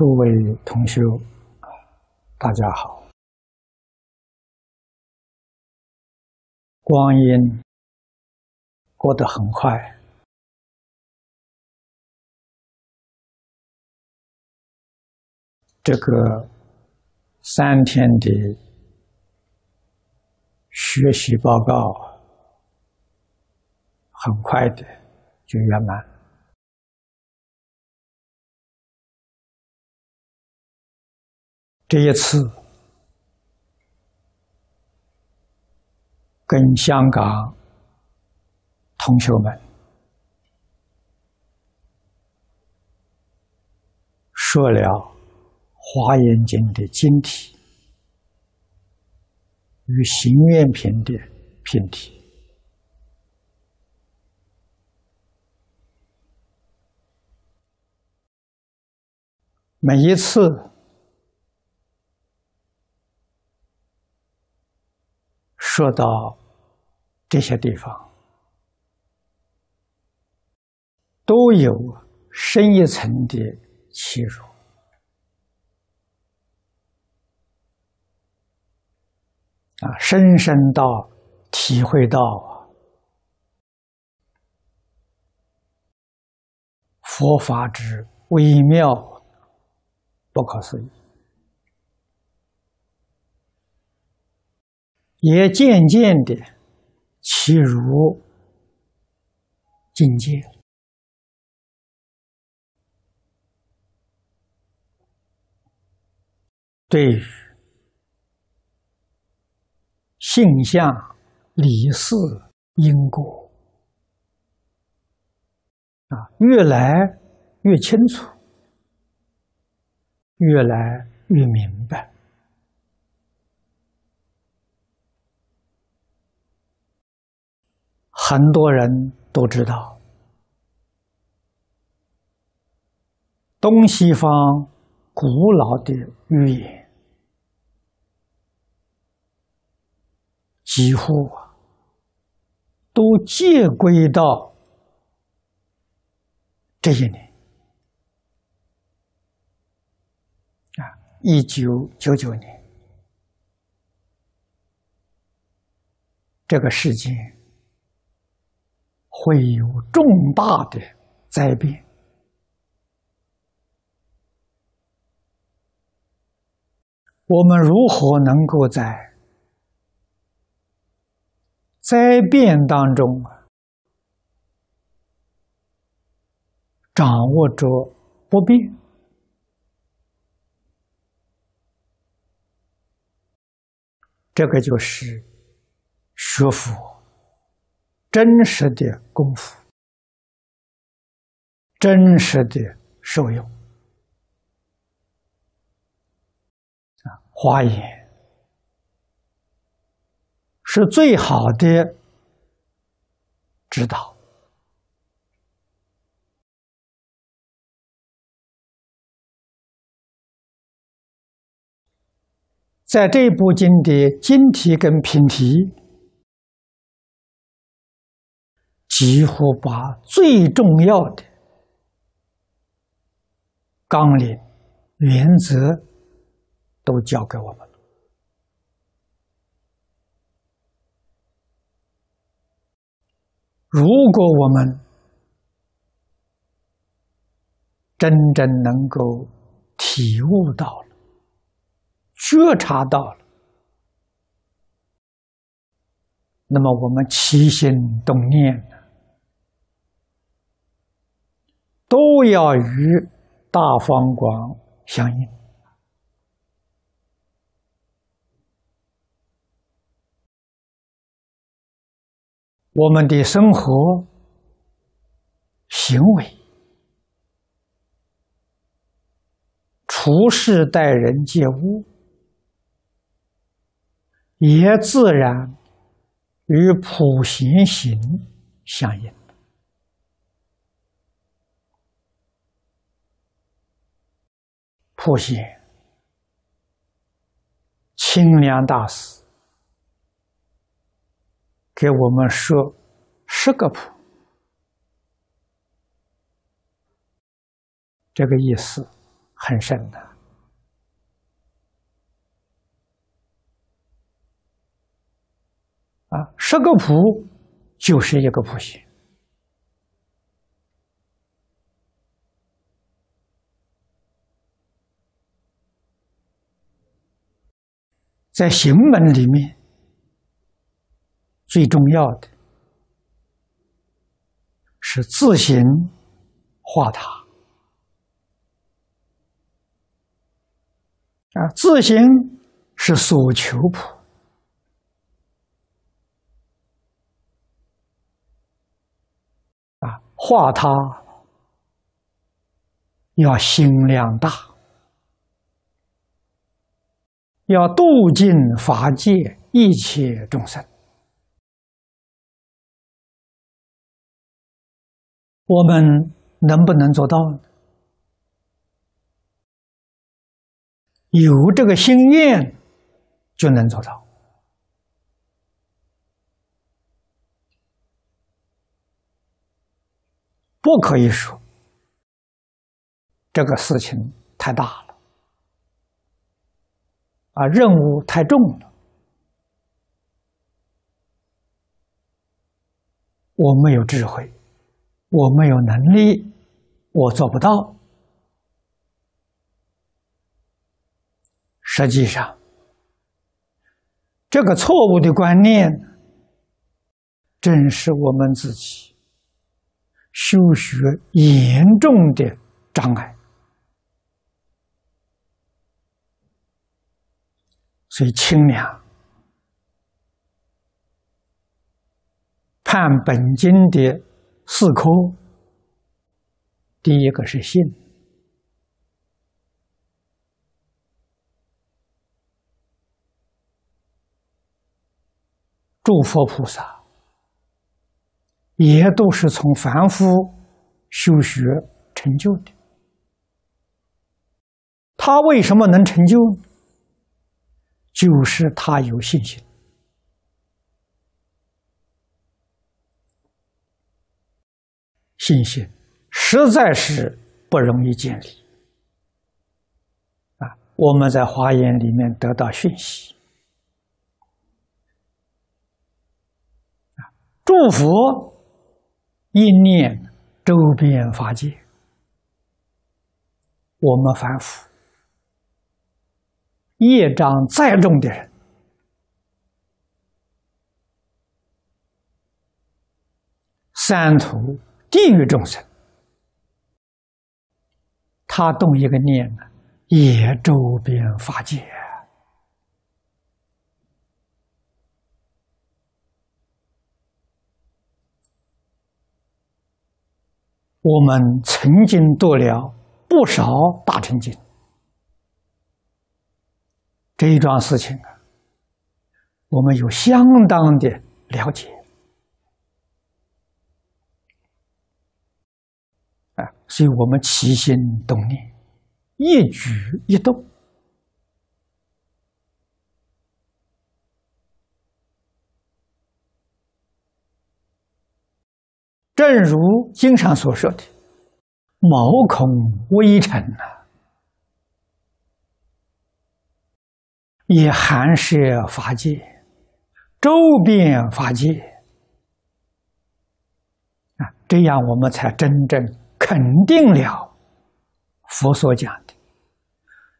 诸位同修，大家好。光阴过得很快，这个三天的学习报告很快的就圆满。这一次跟香港同学们说了《华严经》的经题与《行愿品》的品题，每一次。说到这些地方，都有深一层的欺辱啊，深深到体会到佛法之微妙不可思议。也渐渐的起入境界，对于性相、理事、因果啊，越来越清楚，越来越明白。很多人都知道，东西方古老的语言几乎都借归到这一年啊，一九九九年，这个世界。会有重大的灾变，我们如何能够在灾变当中掌握着不变？这个就是学佛。真实的功夫，真实的受用啊！华严是最好的指导，在这部经的经题跟品题。几乎把最重要的纲领、原则都交给我们了。如果我们真正能够体悟到了、觉察到了，那么我们起心动念呢。都要与大方广相应，我们的生活、行为、处事待人接物，也自然与普贤行相应。普贤清凉大师给我们说十个普，这个意思很深的。啊，十个普就是一个普贤。在行门里面，最重要的是自行化他啊，自行是所求普啊，化他要心量大。要度尽法界一切众生，我们能不能做到呢？有这个心愿，就能做到。不可以说这个事情太大了。啊，任务太重了，我没有智慧，我没有能力，我做不到。实际上，这个错误的观念，正是我们自己修学严重的障碍。最清凉，判本经的四科，第一个是信，诸佛菩萨。也都是从凡夫修学成就的，他为什么能成就？就是他有信心，信心实在是不容易建立啊！我们在华严里面得到讯息啊，祝福一念周边法界，我们反腐。业障再重的人，三途地狱众生，他动一个念呢，也周边法界。我们曾经读了不少大乘经。这一桩事情啊，我们有相当的了解啊，所以我们齐心动念，一举一动，正如经常所说的“毛孔微尘”呐。也含摄法界，周边法界啊，这样我们才真正肯定了佛所讲的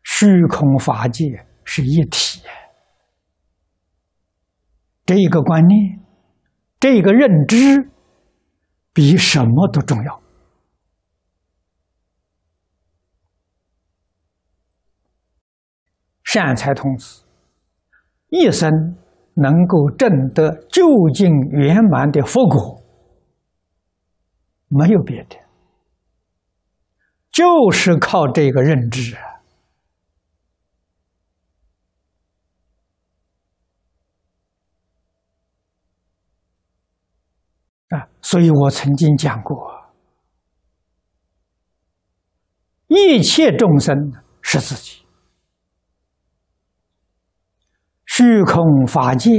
虚空法界是一体。这一个观念，这个认知，比什么都重要。善财童子一生能够证得究竟圆满的佛果，没有别的，就是靠这个认知啊！所以我曾经讲过，一切众生是自己。虚空法界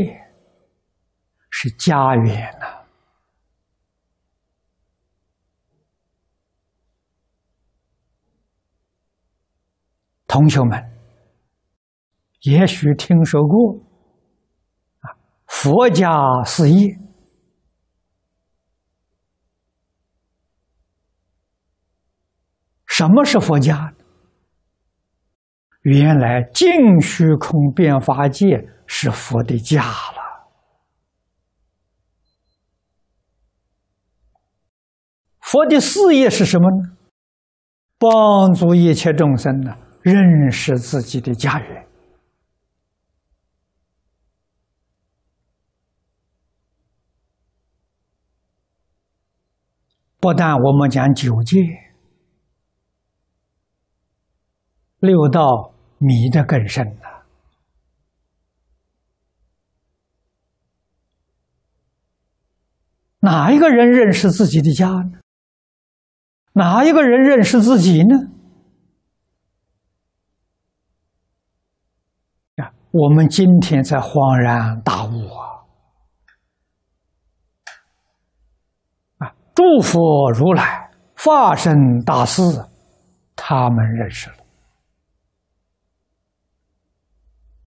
是家园呐，同学们，也许听说过啊，佛家事业。什么是佛家？原来净虚空变法界是佛的家了。佛的事业是什么呢？帮助一切众生呢，认识自己的家园。不但我们讲九界。六道迷得更深了。哪一个人认识自己的家呢？哪一个人认识自己呢？啊，我们今天才恍然大悟啊！啊，诸佛如来、化身大士，他们认识了。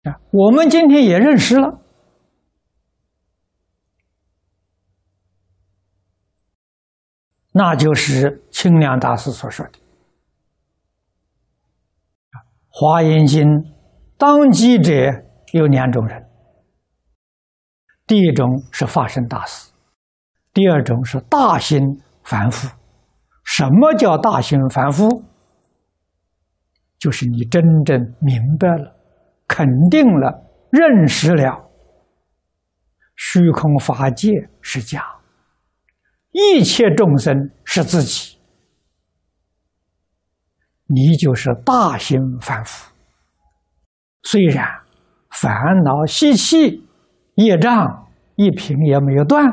啊，我们今天也认识了，那就是清凉大师所说的《华严经》，当机者有两种人，第一种是法身大师，第二种是大心凡夫。什么叫大心凡夫？就是你真正明白了。肯定了，认识了，虚空法界是假，一切众生是自己，你就是大心凡夫。虽然烦恼习气业障一品也没有断，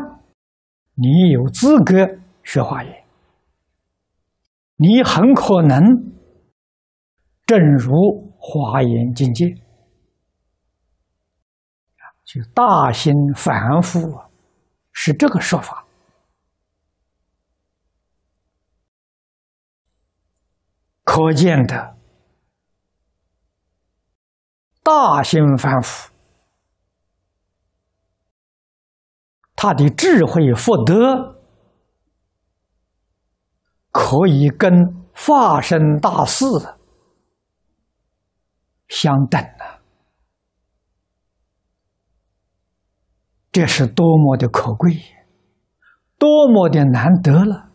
你有资格学华严，你很可能正如华严境界。就大心凡夫是这个说法，可见的大心凡夫，他的智慧福德可以跟化身大士相等的。这是多么的可贵，多么的难得了！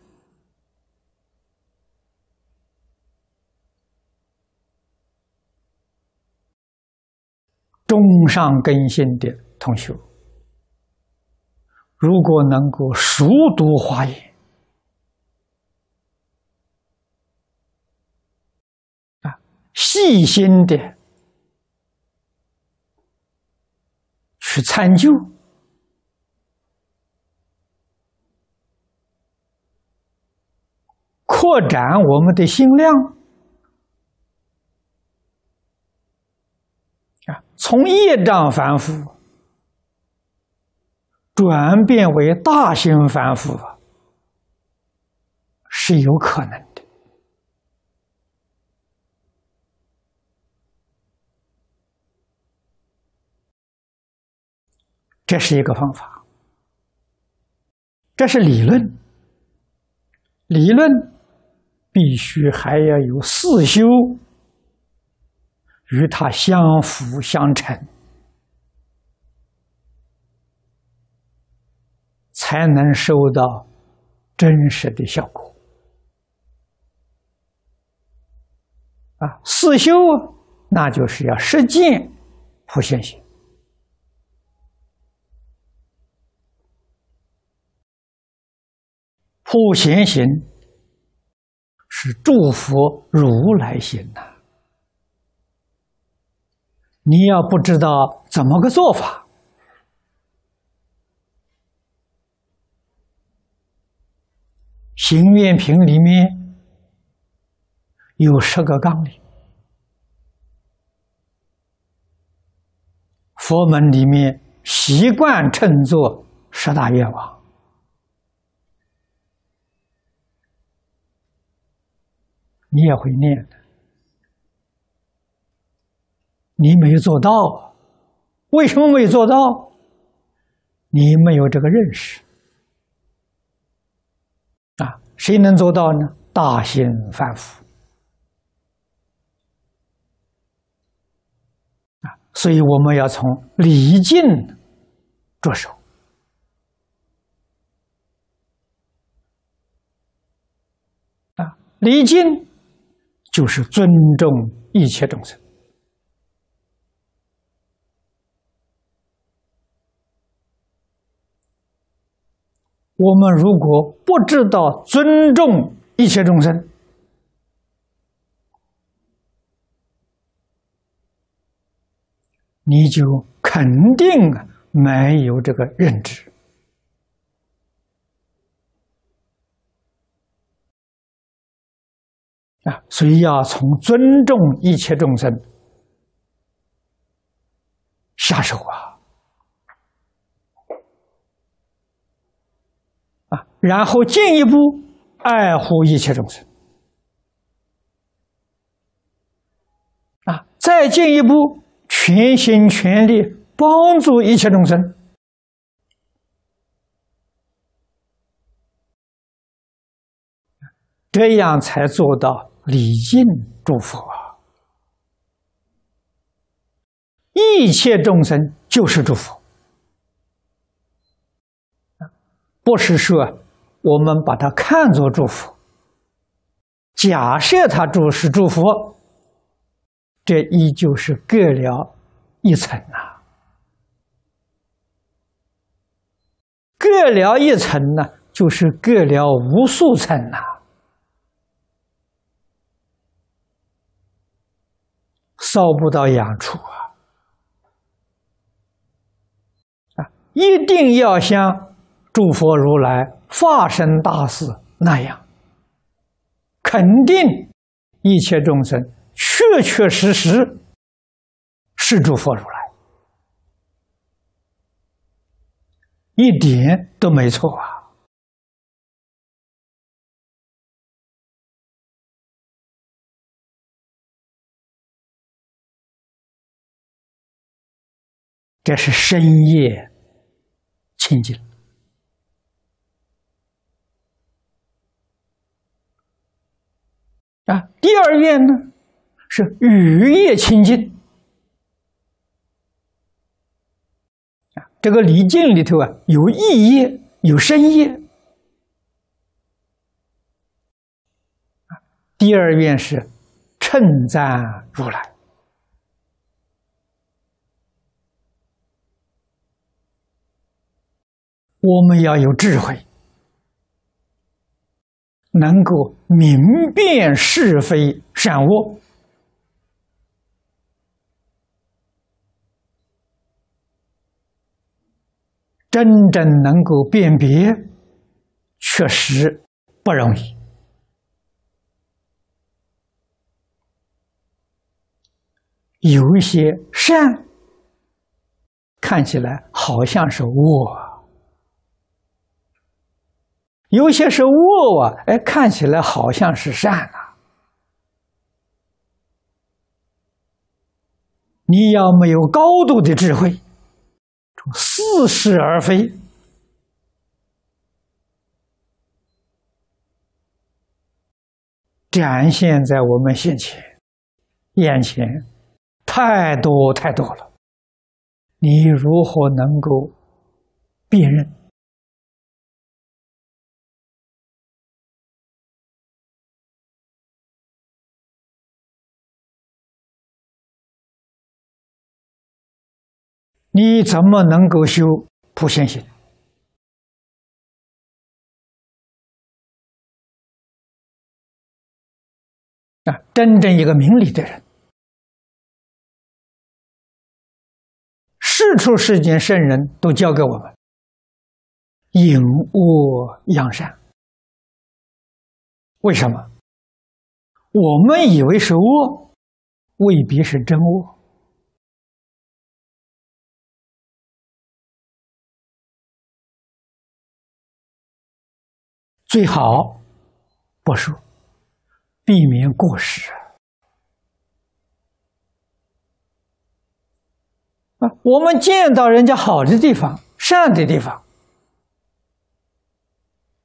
中上根性的同学，如果能够熟读华严啊，细心的去参究。扩展我们的心量啊，从业障凡夫转变为大型凡夫是有可能的。这是一个方法，这是理论，理论。必须还要有四修与它相辅相成，才能收到真实的效果。啊，四修那就是要实践普现行，普贤行。是祝福如来心呐！你要不知道怎么个做法，行愿品里面有十个纲领，佛门里面习惯称作十大愿望。你也会念的你没有做到，为什么没有做到？你没有这个认识啊！谁能做到呢？大心凡夫啊！所以我们要从离境着手啊！礼敬就是尊重一切众生。我们如果不知道尊重一切众生，你就肯定没有这个认知啊！所以要从尊重一切众生下手啊！啊然后进一步爱护一切众生，啊，再进一步全心全力帮助一切众生，这样才做到礼敬诸佛。一切众生就是诸佛，不是说。我们把它看作祝福，假设它主是祝福，这依旧是隔了一层呐，隔了一层呢，就是隔了无数层呐，烧不到痒处啊！啊，一定要像诸佛如来。化身大事那样，肯定一切众生确确实实是诸佛如来，一点都没错啊！这是深夜清净。啊，第二愿呢是雨夜清净。啊，这个礼敬里头啊有异业，有深夜。第二愿是称赞如来，我们要有智慧。能够明辨是非善恶，真正能够辨别，确实不容易。有一些善，看起来好像是恶。有些是恶啊，哎，看起来好像是善啊。你要没有高度的智慧，似是而非，展现在我们现前、眼前，太多太多了。你如何能够辨认？你怎么能够修普贤行？啊，真正一个明理的人，世出世间圣人都教给我们：隐恶扬善。为什么？我们以为是恶，未必是真恶。最好不说，避免过失。啊，我们见到人家好的地方、善的地方，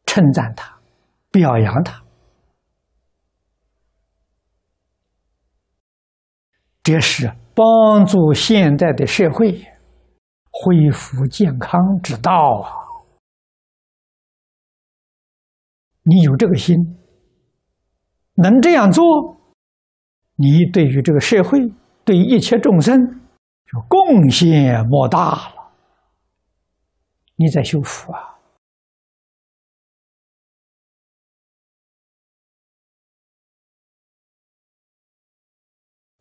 称赞他，表扬他，这是帮助现代的社会恢复健康之道啊！你有这个心，能这样做，你对于这个社会，对一切众生，就贡献莫大了。你在修福啊！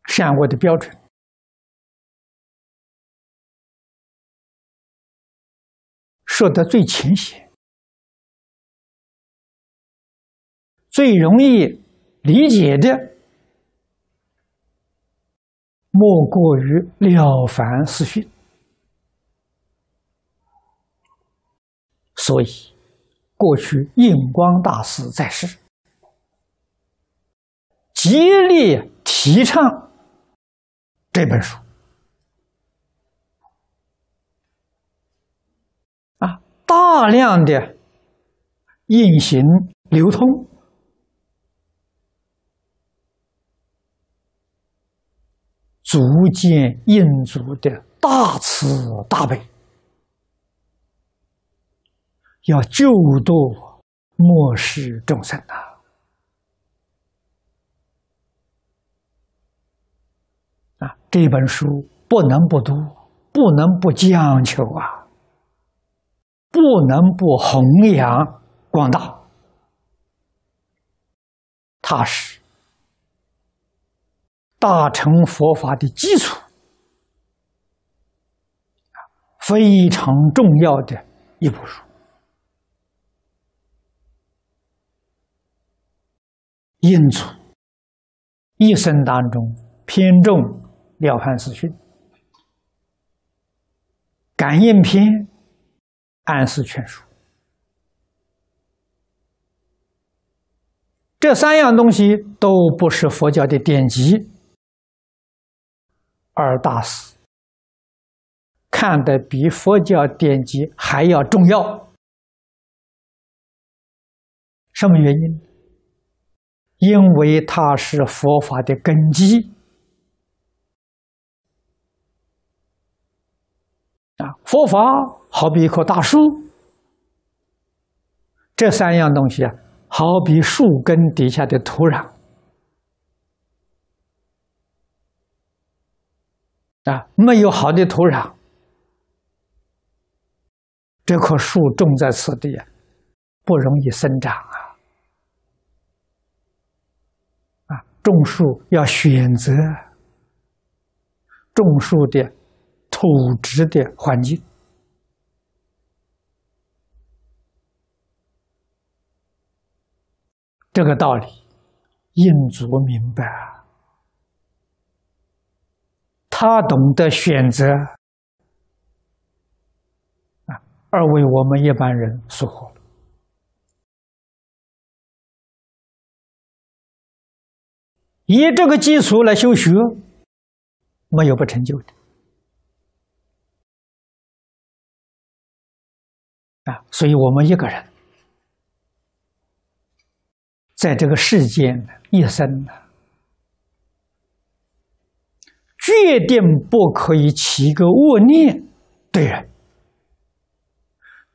善恶的标准说得最浅显、最容易理解的，莫过于《了凡四训》。所以，过去印光大师在世，极力提倡。这本书啊，大量的运行流通，足见印足的大慈大悲，要救度末世众生啊！啊，这本书不能不读，不能不讲求啊，不能不弘扬广大。它是大乘佛法的基础，非常重要的一部书。印祖一生当中偏重。《了凡四训》《感应篇》《安世全书》这三样东西都不是佛教的典籍，二大师看得比佛教典籍还要重要。什么原因？因为它是佛法的根基。啊，佛法好比一棵大树，这三样东西啊，好比树根底下的土壤啊，没有好的土壤，这棵树种在此地啊，不容易生长啊。啊，种树要选择种树的。土质的环境，这个道理，印祖明白啊，他懂得选择啊，而为我们一般人疏忽了，以这个基础来修学，没有不成就的。啊，所以我们一个人在这个世间一生呢，决定不可以起一个恶念对人，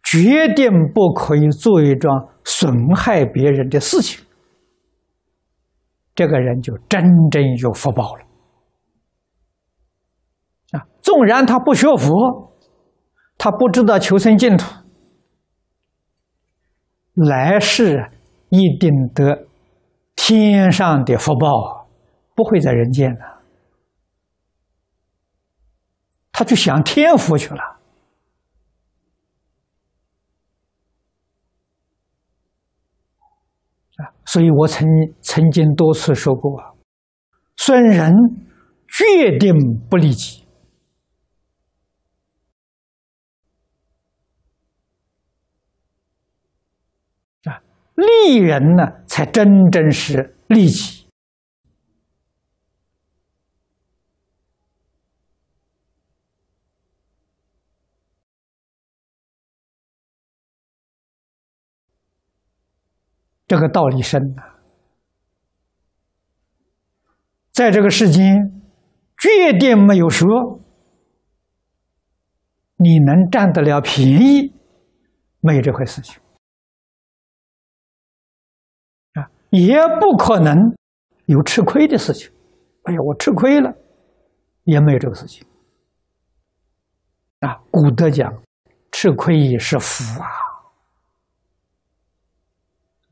决定不可以做一桩损害别人的事情，这个人就真正有福报了。啊，纵然他不学佛，他不知道求生净土。来世一定得天上的福报，不会在人间的。他去享天福去了啊！所以我曾曾经多次说过，孙人决定不利己啊。利人呢，才真正是利己这个道理深啊，在这个世间，绝定没有说你能占得了便宜，没有这回事情啊，也不可能有吃亏的事情。哎呀，我吃亏了，也没有这个事情啊。古德讲，吃亏也是福啊。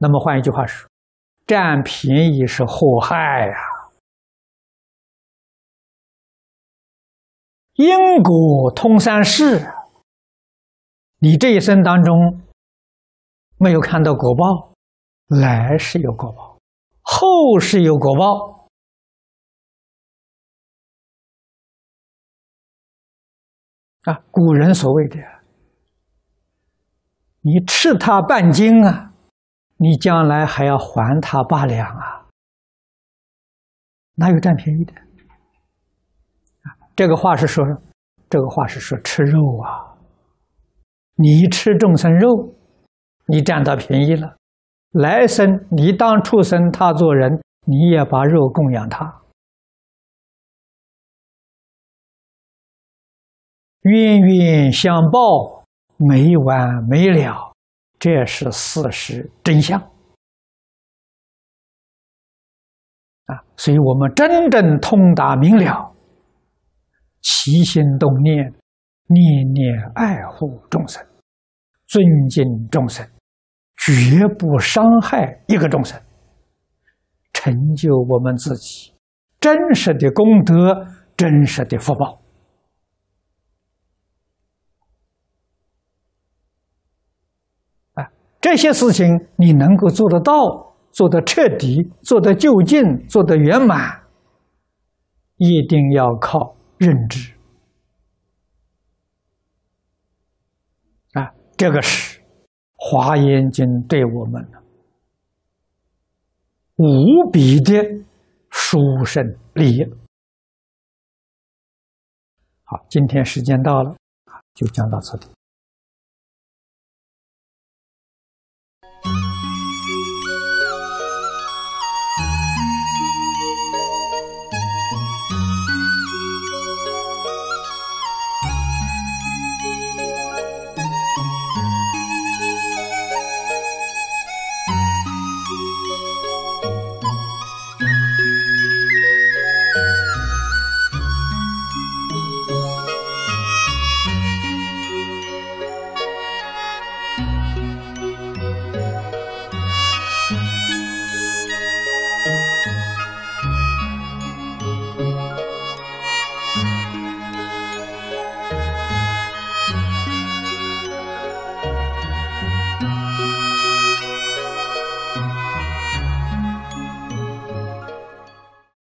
那么换一句话说，占便宜是祸害呀。因果通三世，你这一生当中没有看到果报，来世有果报，后世有果报。啊，古人所谓的“你吃他半斤啊”。你将来还要还他八两啊？哪有占便宜的？这个话是说，这个话是说吃肉啊。你吃众生肉，你占到便宜了。来生你当畜生，他做人，你也把肉供养他。冤冤相报，没完没了。这是事实真相啊！所以我们真正通达明了，起心动念，念念爱护众生，尊敬众生，绝不伤害一个众生，成就我们自己真实的功德，真实的福报。这些事情你能够做得到，做得彻底，做得就近，做得圆满，一定要靠认知啊！这个是《华严经》对我们无比的殊胜利益。好，今天时间到了啊，就讲到这里。